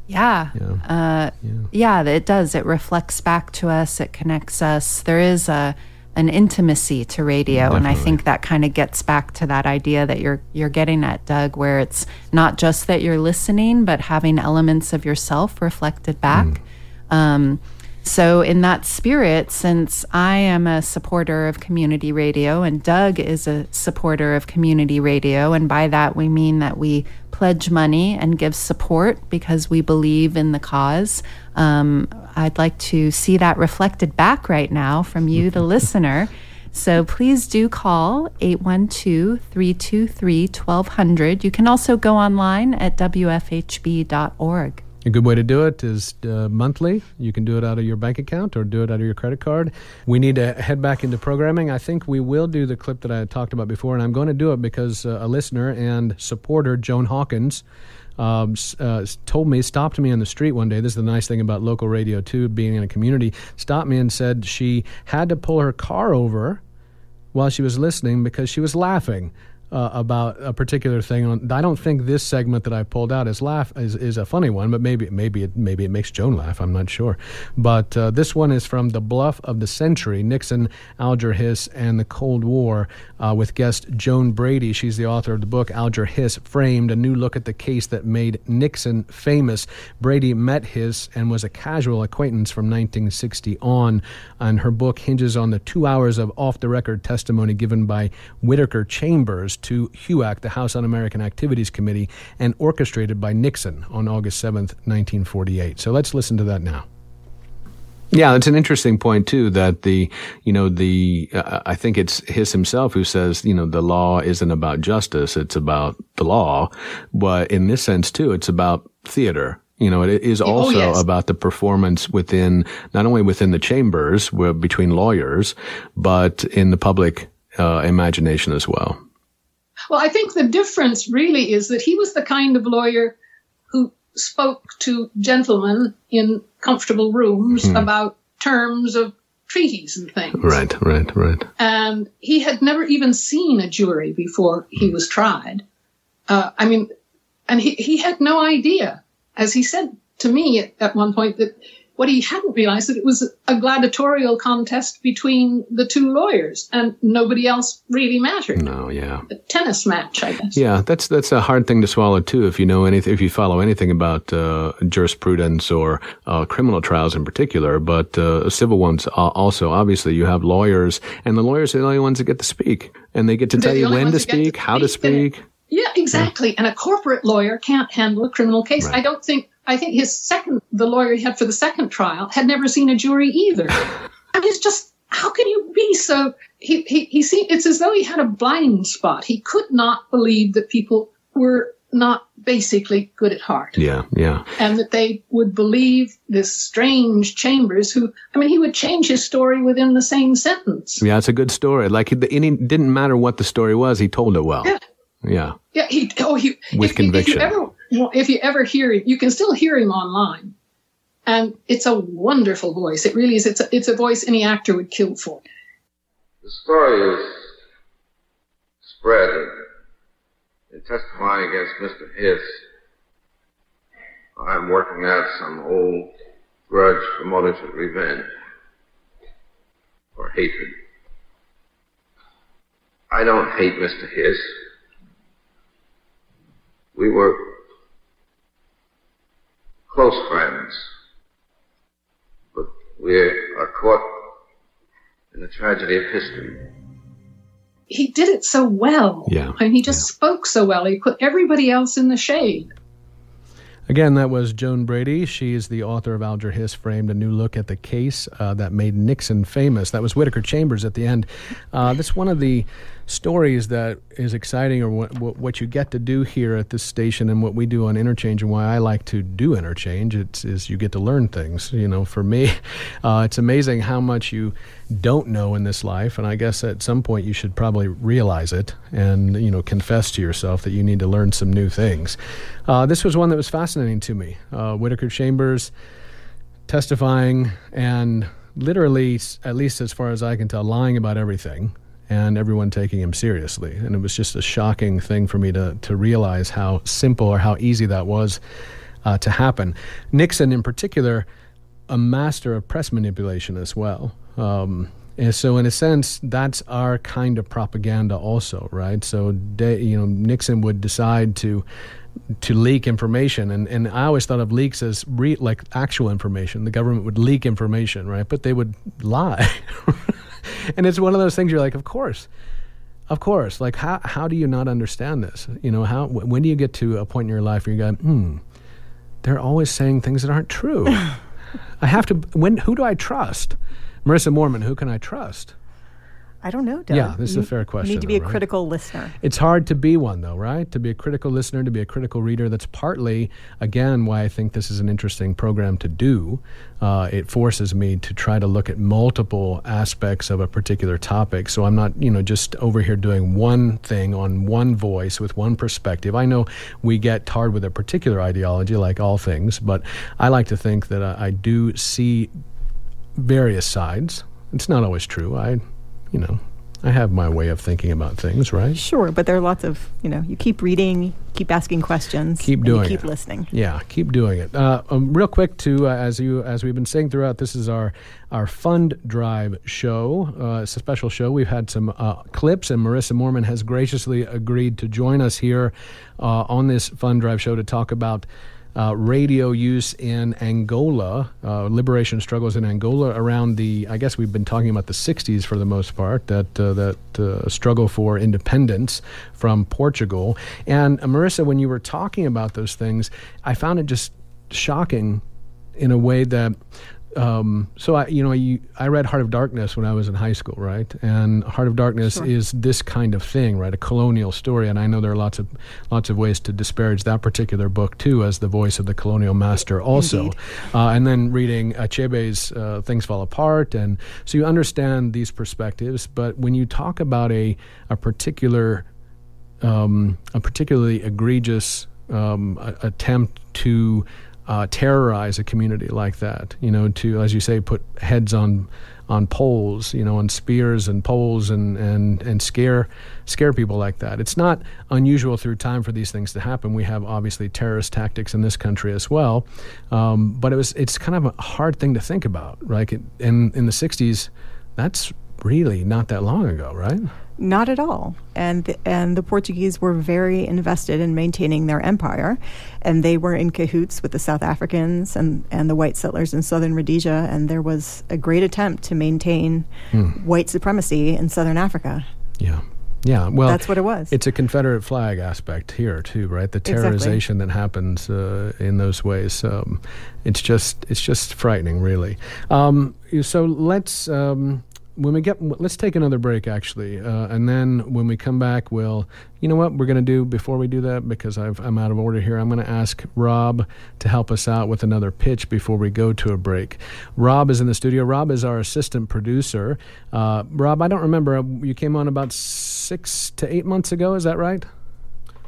Yeah. Yeah. Uh, yeah. it does. It reflects back to us. It connects us. There is a an intimacy to radio, and I think that kind of gets back to that idea that you're you're getting at, Doug, where it's not just that you're listening, but having elements of yourself reflected back. Um, so, in that spirit, since I am a supporter of community radio and Doug is a supporter of community radio, and by that we mean that we pledge money and give support because we believe in the cause, um, I'd like to see that reflected back right now from you, the listener. So please do call 812 323 1200. You can also go online at WFHB.org. A good way to do it is uh, monthly. You can do it out of your bank account or do it out of your credit card. We need to head back into programming. I think we will do the clip that I talked about before, and I'm going to do it because uh, a listener and supporter, Joan Hawkins, um, s- uh, told me, stopped me on the street one day. This is the nice thing about local radio, too, being in a community. Stopped me and said she had to pull her car over while she was listening because she was laughing uh, about a particular thing. On, I don't think this segment that I pulled out is laugh is, is a funny one, but maybe maybe it maybe it makes Joan laugh. I'm not sure. But uh, this one is from the Bluff of the Century: Nixon, Alger Hiss, and the Cold War, uh, with guest Joan Brady. She's the author of the book Alger Hiss Framed: A New Look at the Case That Made Nixon Famous. Brady met Hiss and was a casual acquaintance from 1960 on, and her book hinges on the two hours of off-the-record testimony given by Whittaker Chambers to HUAC, the House Un-American Activities Committee, and orchestrated by Nixon on August 7th, 1948. So let's listen to that now. Yeah, it's an interesting point too. That the, you know, the uh, I think it's Hiss himself who says, you know, the law isn't about justice; it's about the law. But in this sense too, it's about theater. You know, it is also yes. about the performance within not only within the chambers where, between lawyers, but in the public uh, imagination as well. Well, I think the difference really is that he was the kind of lawyer who spoke to gentlemen in comfortable rooms about terms of treaties and things. Right, right, right. And he had never even seen a jury before he was tried. Uh, I mean, and he, he had no idea, as he said to me at, at one point, that what he hadn't realized that it was a gladiatorial contest between the two lawyers and nobody else really mattered. No, yeah. A tennis match, I guess. Yeah, that's that's a hard thing to swallow too. If you know anything, if you follow anything about uh, jurisprudence or uh, criminal trials in particular, but uh, civil ones also. Obviously, you have lawyers, and the lawyers are the only ones that get to speak, and they get to They're tell you when to get to speak, how to speak, and- speak. Yeah, exactly. And a corporate lawyer can't handle a criminal case. Right. I don't think, I think his second, the lawyer he had for the second trial had never seen a jury either. I mean, it's just, how can you be so, he, he, he seemed, it's as though he had a blind spot. He could not believe that people were not basically good at heart Yeah, yeah, and that they would believe this strange Chambers who, I mean, he would change his story within the same sentence. yeah. It's a good story. Like it, it didn't matter what the story was, he told it well. Yeah. Yeah, Yeah, he. Oh, he. With if, conviction. If you ever, if you ever hear him, you can still hear him online, and it's a wonderful voice. It really is. It's a, it's a voice any actor would kill for. The story is spread in testifying against Mr. Hiss. I'm working out some old grudge for motives of revenge or hatred. I don't hate Mr. Hiss. We were close friends, but we are caught in the tragedy of history. He did it so well. Yeah, and he just spoke so well. He put everybody else in the shade. Again, that was Joan Brady. She is the author of Alger Hiss Framed, a new look at the case uh, that made Nixon famous. That was Whittaker Chambers at the end. Uh, that's one of the stories that is exciting, or what, what, you get to do here at this station and what we do on Interchange, and why I like to do Interchange. It's, is you get to learn things. You know, for me, uh, it's amazing how much you don't know in this life, and I guess at some point you should probably realize it and you know confess to yourself that you need to learn some new things. Uh, this was one that was fascinating to me. Uh, Whittaker Chambers testifying and literally, at least as far as I can tell, lying about everything and everyone taking him seriously. And it was just a shocking thing for me to, to realize how simple or how easy that was. uh, to happen. Nixon, in particular, a master of press manipulation as well. Um, and so, in a sense, that's our kind of propaganda, also, right? So, de, you know, Nixon would decide to to leak information, and, and I always thought of leaks as re, like actual information. The government would leak information, right? But they would lie, and it's one of those things you're like, of course. Of course, like how how do you not understand this? You know, how when do you get to a point in your life where you go, hmm, they're always saying things that aren't true. I have to. When who do I trust? Marissa Moorman, who can I trust? I don't know, Doug. Yeah, this is a fair question. You need to be a right? critical listener. It's hard to be one, though, right? To be a critical listener, to be a critical reader. That's partly, again, why I think this is an interesting program to do. Uh, it forces me to try to look at multiple aspects of a particular topic. So I'm not, you know, just over here doing one thing on one voice with one perspective. I know we get tarred with a particular ideology, like all things, but I like to think that I, I do see various sides. It's not always true. I, you know, I have my way of thinking about things, right? Sure, but there are lots of, you know, you keep reading, keep asking questions, Keep and doing keep it. listening. Yeah, keep doing it. Uh, um, real quick, too, uh, as you as we've been saying throughout, this is our our fund drive show. Uh, it's a special show. We've had some uh, clips, and Marissa Moorman has graciously agreed to join us here uh, on this fund drive show to talk about. Uh, radio use in Angola, uh, liberation struggles in Angola around the. I guess we've been talking about the '60s for the most part. That uh, that uh, struggle for independence from Portugal. And uh, Marissa, when you were talking about those things, I found it just shocking in a way that um, so I you know you, I read Heart of Darkness when I was in high school right? And Heart of Darkness Sure. is this kind of thing right? A colonial story. And I know there are lots of lots of ways to disparage that particular book too as the voice of the colonial master also. Uh, and then reading Achebe's uh, Things Fall Apart. And so you understand these perspectives. But when you talk about a a particular um, a particularly egregious um, a- attempt to uh, terrorize a community like that. You know, to as you say, put heads on on poles, you know, on spears and poles, and and and scare scare people like that. It's not unusual through time for these things to happen. We have obviously terrorist tactics in this country as well, um, but it was it's kind of a hard thing to think about, right? It, in in the '60s, that's really not that long ago, right? Not at all. And the, and the Portuguese were very invested in maintaining their empire, and they were in cahoots with the South Africans and, and the white settlers in southern Rhodesia, and there was a great attempt to maintain Hmm. white supremacy in southern Africa. Yeah. Yeah, well, That's what it was. It's a Confederate flag aspect here too, right? The Exactly. terrorization that happens uh, in those ways. Um, it's just it's just frightening, really. Um, so let's um, when we get let's take another break actually, uh, and then when we come back, we'll you know what we're going to do before we do that because I've, I'm out of order here. I'm going to ask Rob to help us out with another pitch before we go to a break. Rob is in the studio. Rob is our assistant producer. Uh, Rob, I don't remember you came on about six to eight months ago. Is that right?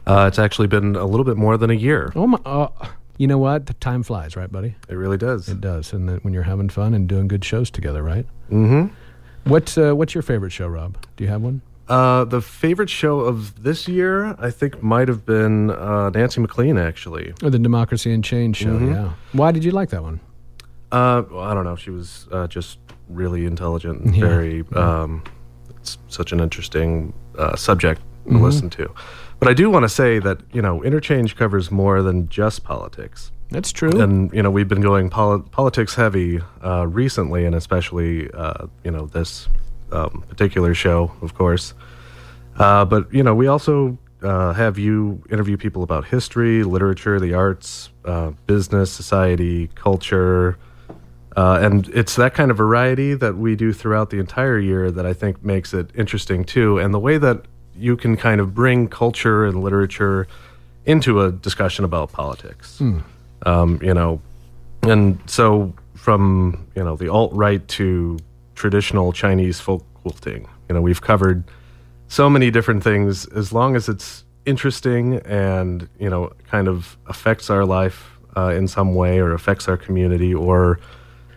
Uh, it's actually been a little bit more than a year. Oh my! Uh, you know what? The time flies, right, buddy? It really does. It does, and when you're having fun and doing good shows together, right? Mm-hmm. What's uh, What's your favorite show, Rob? Do you have one? Uh, the favorite show of this year, I think, might have been uh, Nancy MacLean, actually. Or the Democracy in Chains show? Mhm. Yeah. Why did you like that one? Uh, well, I don't know. She was uh, just really intelligent and Yeah. very. Um, it's such an interesting uh, subject to Mhm. listen to. But I do want to say that you know interchange covers more than just politics. That's true. And you know we've been going poli- politics heavy uh, recently, and especially uh, you know this um, particular show, of course. Uh, but you know we also uh, have you interview people about history, literature, the arts, uh, business, society, culture. Uh, and it's that kind of variety that we do throughout the entire year that I think makes it interesting too. And the way that you can kind of bring culture and literature into a discussion about politics. Hmm. Um, you know, and so from you know the alt right to traditional Chinese folk quilting, you know, we've covered so many different things. As long as it's interesting and you know kind of affects our life uh, in some way or affects our community or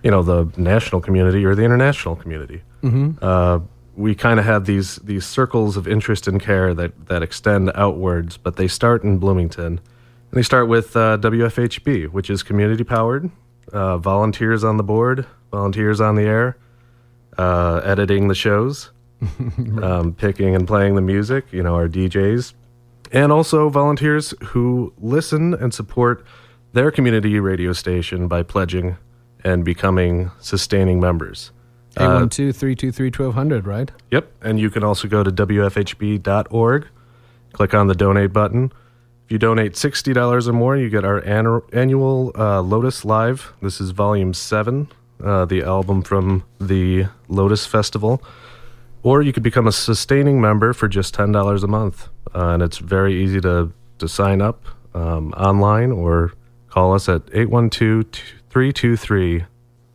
you know the national community or the international community. Mhm. Uh, we kind of have these these circles of interest and care that that extend outwards, but they start in Bloomington, they start with uh, WFHB, which is community powered, uh, volunteers on the board, volunteers on the air, uh, editing the shows, um, picking and playing the music, you know, our DJs, and also volunteers who listen and support their community radio station by pledging and becoming sustaining members. Uh, 812-323-1200, right? Yep. And you can also go to WFHB.org, click on the donate button. You donate $60 or more, you get our annu- annual uh, Lotus Live. This is volume seven, uh, the album from the Lotus Festival. Or you could become a sustaining member for just $10 a month. Uh, and it's very easy to, to sign up um, online or call us at 812 323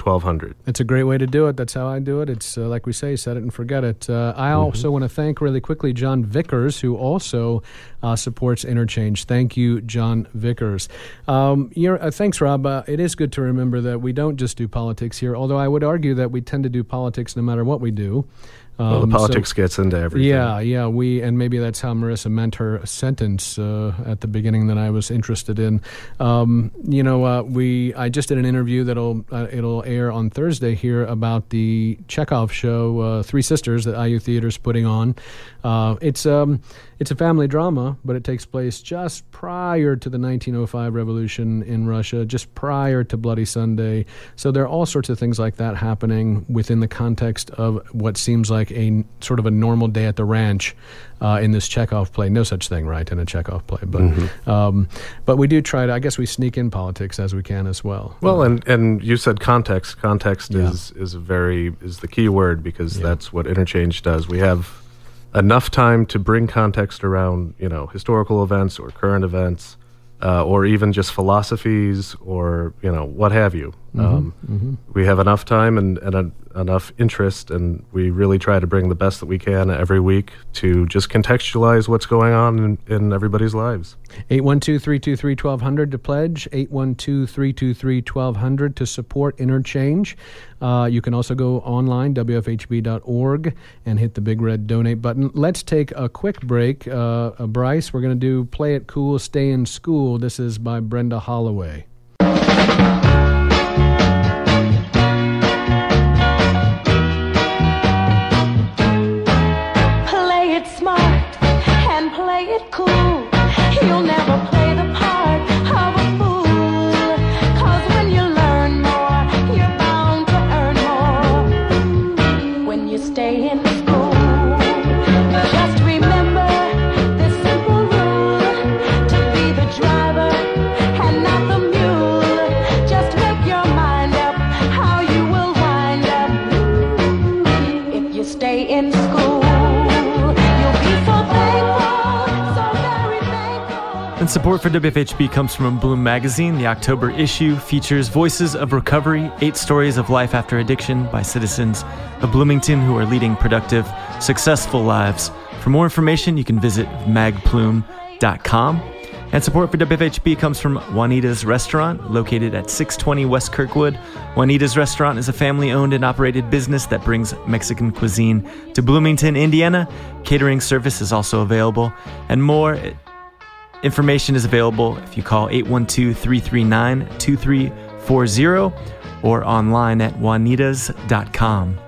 1200. It's a great way to do it. That's how I do it. It's uh, like we say, set it and forget it. Uh, I Mm-hmm. also want to thank really quickly John Vickers, who also uh, supports Interchange. Thank you, John Vickers. Um, uh, thanks, Rob. Uh, it is good to remember that we don't just do politics here, although I would argue that we tend to do politics no matter what we do. Well, Um, the so- politics gets into everything. yeah, yeah. We and maybe that's how Marissa meant her sentence uh, at the beginning that I was interested in. Um, you know, uh, we I just did an interview that'll uh, it'll air on Thursday here about the Chekhov show, uh, Three Sisters, that IU Theater's putting on. Uh, it's um it's a family drama, but it takes place just prior to the 1905 revolution in Russia, just prior to Bloody Sunday. So there are all sorts of things like that happening within the context of what seems like a sort of a normal day at the ranch uh, in this Chekhov play. No such thing, right, in a Chekhov play, but um, but we do try to. I guess we sneak in politics as we can as well. Well, and and you said context. Context is is a very is the key word because that's what interchange does. We have enough time to bring context around you know historical events or current events, uh, or even just philosophies or you know what have you. Um, We have enough time and and en- enough interest, and we really try to bring the best that we can every week to just contextualize what's going on in, in everybody's lives. 812-323-1200 to pledge. 812-323-1200 to support interchange. Uh, you can also go online wfhb.org and hit the big red donate button. Let's take a quick break. Uh, uh, bryce we're going to do play it cool stay in school. This is by brenda holloway And support for WFHB comes from Bloom Magazine. The October issue features Voices of Recovery, eight stories of life after addiction by citizens of Bloomington who are leading productive, successful lives. For more information, you can visit magbloom.com. And support for WFHB comes from Juanita's Restaurant, located at 620 West Kirkwood. Juanita's Restaurant is a family owned and operated business that brings Mexican cuisine to Bloomington, Indiana. Catering service is also available. And more Information is available if you call 812 339 2340 or online at juanitas.com.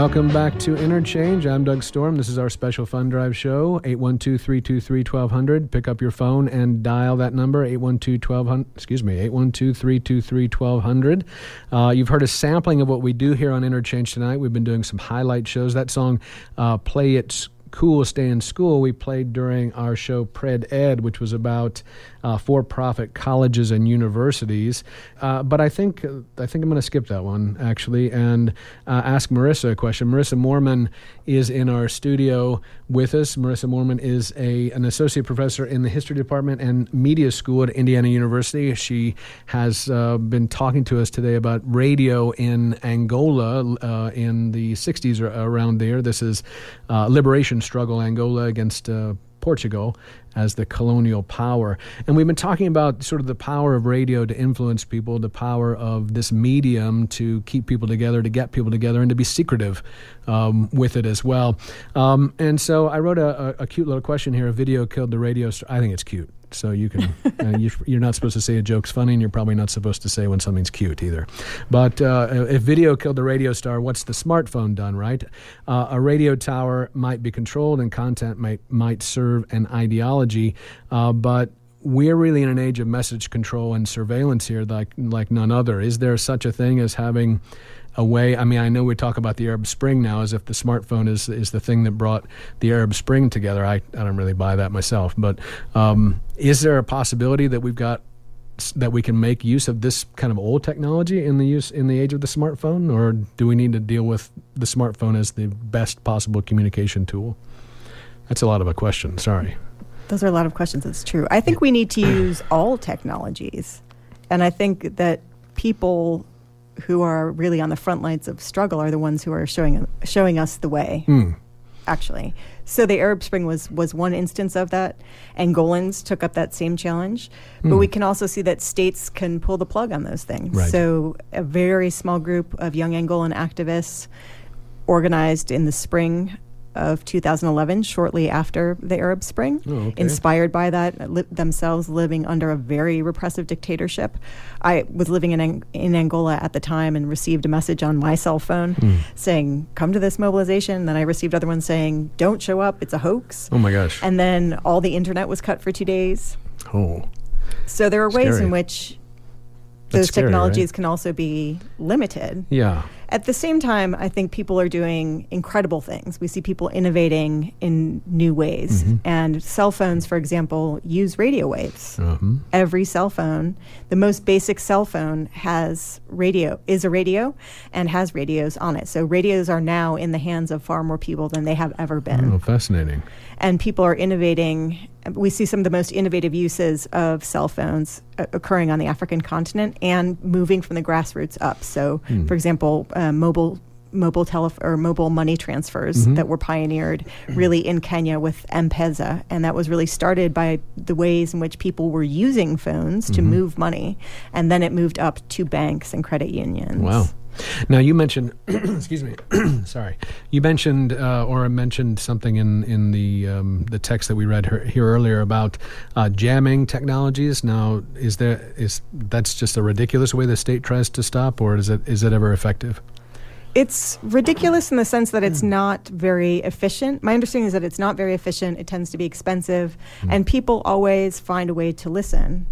Welcome back to Interchange. I'm Doug Storm. This is our special fund drive show. 812-323-1200. Pick up your phone and dial that number 812-1200. Excuse me, 812-323-1200. Uh, you've heard a sampling of what we do here on Interchange tonight. We've been doing some highlight shows. That song, uh, "Play It Cool, Stay in School," we played during our show Pred Ed, which was about uh, for-profit colleges and universities. Uh, but I think I think I'm going to skip that one actually and uh, ask Marissa a question. Marissa Moorman is in our studio with us. Marissa Moorman is a an associate professor in the history department and media school at Indiana University. She has uh, been talking to us today about radio in Angola uh, in the 60s or around there. This is liberation struggle, Angola against uh, Portugal as the colonial power. And we've been talking about sort of the power of radio to influence people, the power of this medium to keep people together, to get people together, and to be secretive um, with it as well. Um, and so I wrote a, a, a cute little question here. A video killed the radio star. I think it's cute. So you can, uh, you, you're not supposed to say a joke's funny, and you're probably not supposed to say when something's cute either. But uh, if video killed the radio star, what's the smartphone done, right? Uh, a radio tower might be controlled, and content might might serve an ideology, uh, but we're really in an age of message control and surveillance here, like like none other. Is there such a thing as having a way. I mean, I know we talk about the Arab Spring now as if the smartphone is is the thing that brought the Arab Spring together. I, I don't really buy that myself, but um, is there a possibility that we've got that we can make use of this kind of old technology in the use in the age of the smartphone, or do we need to deal with the smartphone as the best possible communication tool? That's a lot of a question. Sorry. Those are a lot of questions. It's true. I think we need to use all technologies. And I think that people who are really on the front lines of struggle are the ones who are showing showing us the way. Hmm. Actually, so the Arab Spring was was one instance of that. Angolans took up that same challenge, but Hmm. we can also see that states can pull the plug on those things. Right. So a very small group of young Angolan activists organized in the spring of 2011, shortly after the Arab Spring, Oh, okay. inspired by that, li- themselves living under a very repressive dictatorship. I was living in, Ang- in Angola at the time and received a message on my cell phone Hmm. saying, Come to this mobilization. Then I received other ones saying, Don't show up, it's a hoax. Oh my gosh. And then all the internet was cut for two days. Oh. So there are ways Scary. in which those scary, right? technologies can also be limited. Yeah. At the same time, I think people are doing incredible things. We see people innovating in new ways. Mm-hmm. And cell phones, for example, use radio waves. Uh-huh. Every cell phone, the most basic cell phone has radio, is a radio, and has radios on it. So radios are now in the hands of far more people than they have ever been Oh, fascinating. and people are innovating. We see some of the most innovative uses of cell phones uh, occurring on the African continent and moving from the grassroots up. So, Hmm. for example, uh, mobile mobile tele or mobile money transfers Mm-hmm. that were pioneered really in Kenya with M-Pesa and that was really started by the ways in which people were using phones to Mm-hmm. move money and then it moved up to banks and credit unions. Wow. Now you mentioned, excuse me, sorry. You mentioned, uh, or mentioned something in in the um, the text that we read here, here earlier about uh, jamming technologies. Now, is there is that's just a ridiculous way the state tries to stop, or is it is it ever effective? It's ridiculous in the sense that it's hmm. not very efficient. My understanding is that it's not very efficient. It tends to be expensive, hmm. and people always find a way to listen.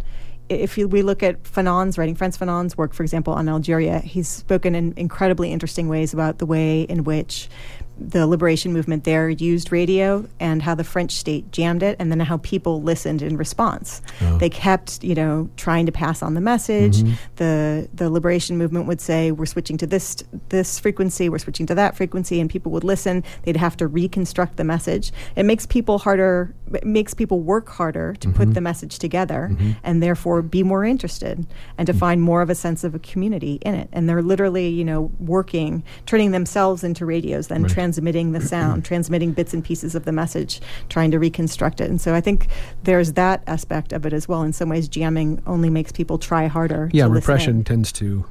If you, we look at Fanon's writing, Frantz Fanon's work, for example, on Algeria, he's spoken in incredibly interesting ways about the way in which the liberation movement there used radio and how the French state jammed it, and then how people listened in response. Oh. They kept, you know, trying to pass on the message. Mm-hmm. The the liberation movement would say, "We're switching to this this frequency. We're switching to that frequency," and people would listen. They'd have to reconstruct the message. It makes people harder. It makes people work harder to put mm-hmm. the message together, mm-hmm. and therefore be more interested and to mm-hmm. find more of a sense of a community in it. And they're literally, you know, working, turning themselves into radios, then transmitting the sound, transmitting bits and pieces of the message, trying to reconstruct it. And so I think there's that aspect of it as well. In some ways, jamming only makes people try harder. Yeah, repression tends to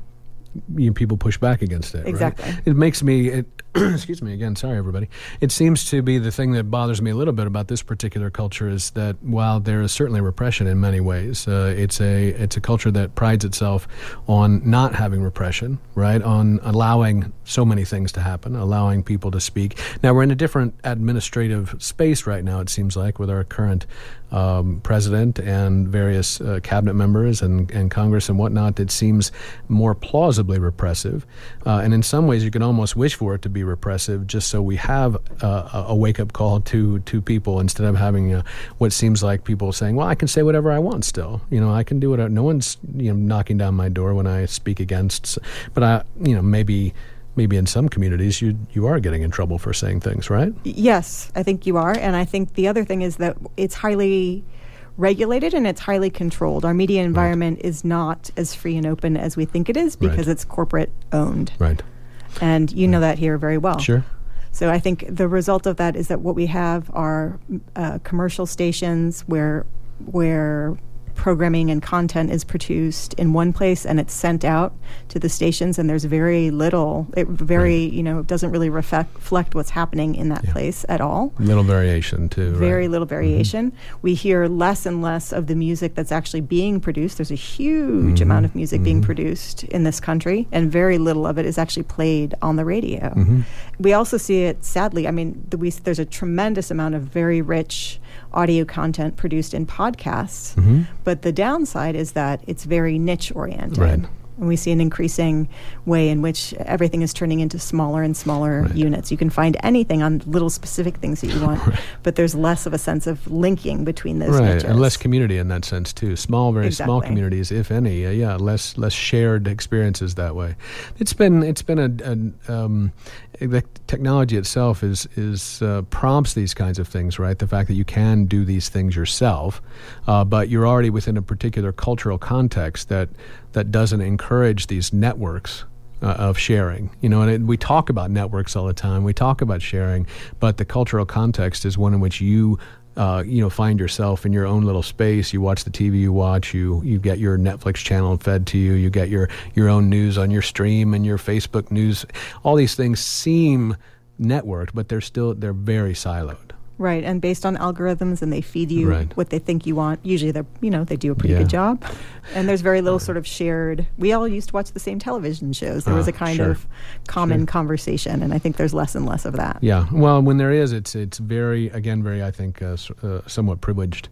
you know, people push back against it. right? Exactly. It makes me. It, excuse me again. Sorry, everybody. It seems to be the thing that bothers me a little bit about this particular culture is that while there is certainly repression in many ways, uh, it's a it's a culture that prides itself on not having repression, right? On allowing so many things to happen, allowing people to speak. Now we're in a different administrative space right now. It seems like with our current um, president and various uh, cabinet members and, and Congress and whatnot, it seems more plausibly repressive. Uh, and in some ways, you can almost wish for it to be repressive just so we have uh, a- a wake up call to, to people instead of having uh, what seems like people saying, well, I can say whatever I want still. You know, I can do it. No one's you know knocking down my door when I speak against. But I, you know, maybe. Maybe in some communities you you are getting in trouble for saying things, right? Yes, I think you are. And I think the other thing is that it's highly regulated and it's highly controlled. Our media environment is not as free and open as we think it is because Right. it's corporate owned. Right. And you know that here very well. Sure. So I think the result of that is that what we have are uh, commercial stations where where programming and content is produced in one place and it's sent out to the stations and there's very little it very hmm. you know doesn't really reflect, reflect what's happening in that place at all Little variation too. right? very little mm-hmm. variation. We hear less and less of the music that's actually being produced. There's a huge amount of mm-hmm. music being mm-hmm. produced in this country, and very little of it is actually played on the radio. We also see it, sadly, I mean, the, we, there's a tremendous amount of very rich audio content produced in podcasts, but the downside is that it's very niche oriented. Right. And we see an increasing way in which everything is turning into smaller and smaller units. You can find anything on little specific things that you want, but there's less of a sense of linking between those right, niches. and less community in that sense too. Small, very small communities, if any. Uh, yeah, less less shared experiences that way. It's been it's been a, a um, the technology itself is is uh, prompts these kinds of things, right? The fact that you can do these things yourself, uh, but you're already within a particular cultural context that that doesn't encourage these networks uh, of sharing. You know, and it, we talk about networks all the time. We talk about sharing, but the cultural context is one in which you. Uh, you know, find yourself in your own little space. You watch the TV you watch. You you get your Netflix channel fed to you. You get your your own news on your stream and your Facebook news. All these things seem networked, but they're still they're very siloed. Right, and based on algorithms, and they feed you Right. what they think you want. Usually, they're you know they do a pretty Yeah. good job, and there's very little sort of shared. We all used to watch the same television shows. There was Ah, a kind sure. of common conversation, and I think there's less and less of that. Yeah. Well, when there is, it's it's very again very I think uh, uh, somewhat privileged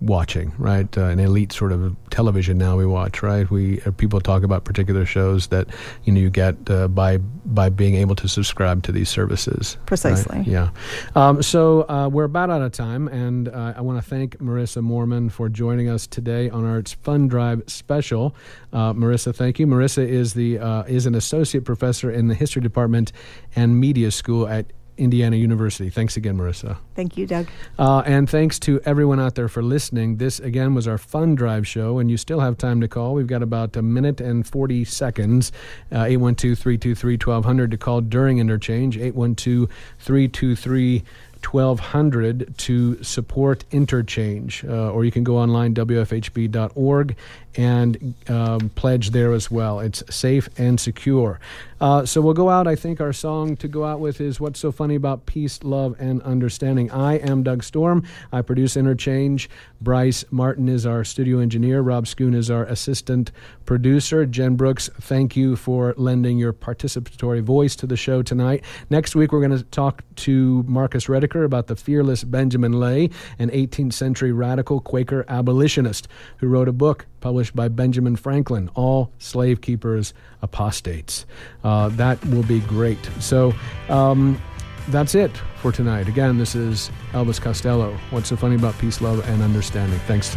watching, right? Uh, an elite sort of television now we watch, right? We uh, people talk about particular shows that you know you get uh, by by being able to subscribe to these services. right? Precisely. Yeah. Um, so uh, we're about out of time, and uh, I want to thank Marissa Moorman for joining us today on our Fund Drive special. Uh, Marissa, thank you. Marissa is the uh, is an associate professor in the history department and media school at Indiana University. Thanks again, Marissa. Thank you, Doug. Uh, and thanks to everyone out there for listening. This, again, was our Fund Drive show, and you still have time to call. We've got about a minute and 40 seconds. Uh, 812 323 1200 to call during interchange. 812 323 1200 to support interchange. Uh, or you can go online, wfhb.org, and um, pledge there as well. It's safe and secure. Uh, so we'll go out. I think our song to go out with is What's So Funny About Peace, Love, and Understanding. I am Doug Storm. I produce Interchange. Bryce Martin is our studio engineer. Rob Schoon is our assistant producer. Jen Brooks, thank you for lending your participatory voice to the show tonight. Next week, we're going to talk to Marcus Rediker about the fearless Benjamin Lay, an 18th century radical Quaker abolitionist who wrote a book published by Benjamin Franklin, All Slave Keepers Apostates. Uh, that will be great. So, um, that's it for tonight. Again, this is Elvis Costello. What's so funny about peace, love, and understanding? Thanks.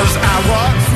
As I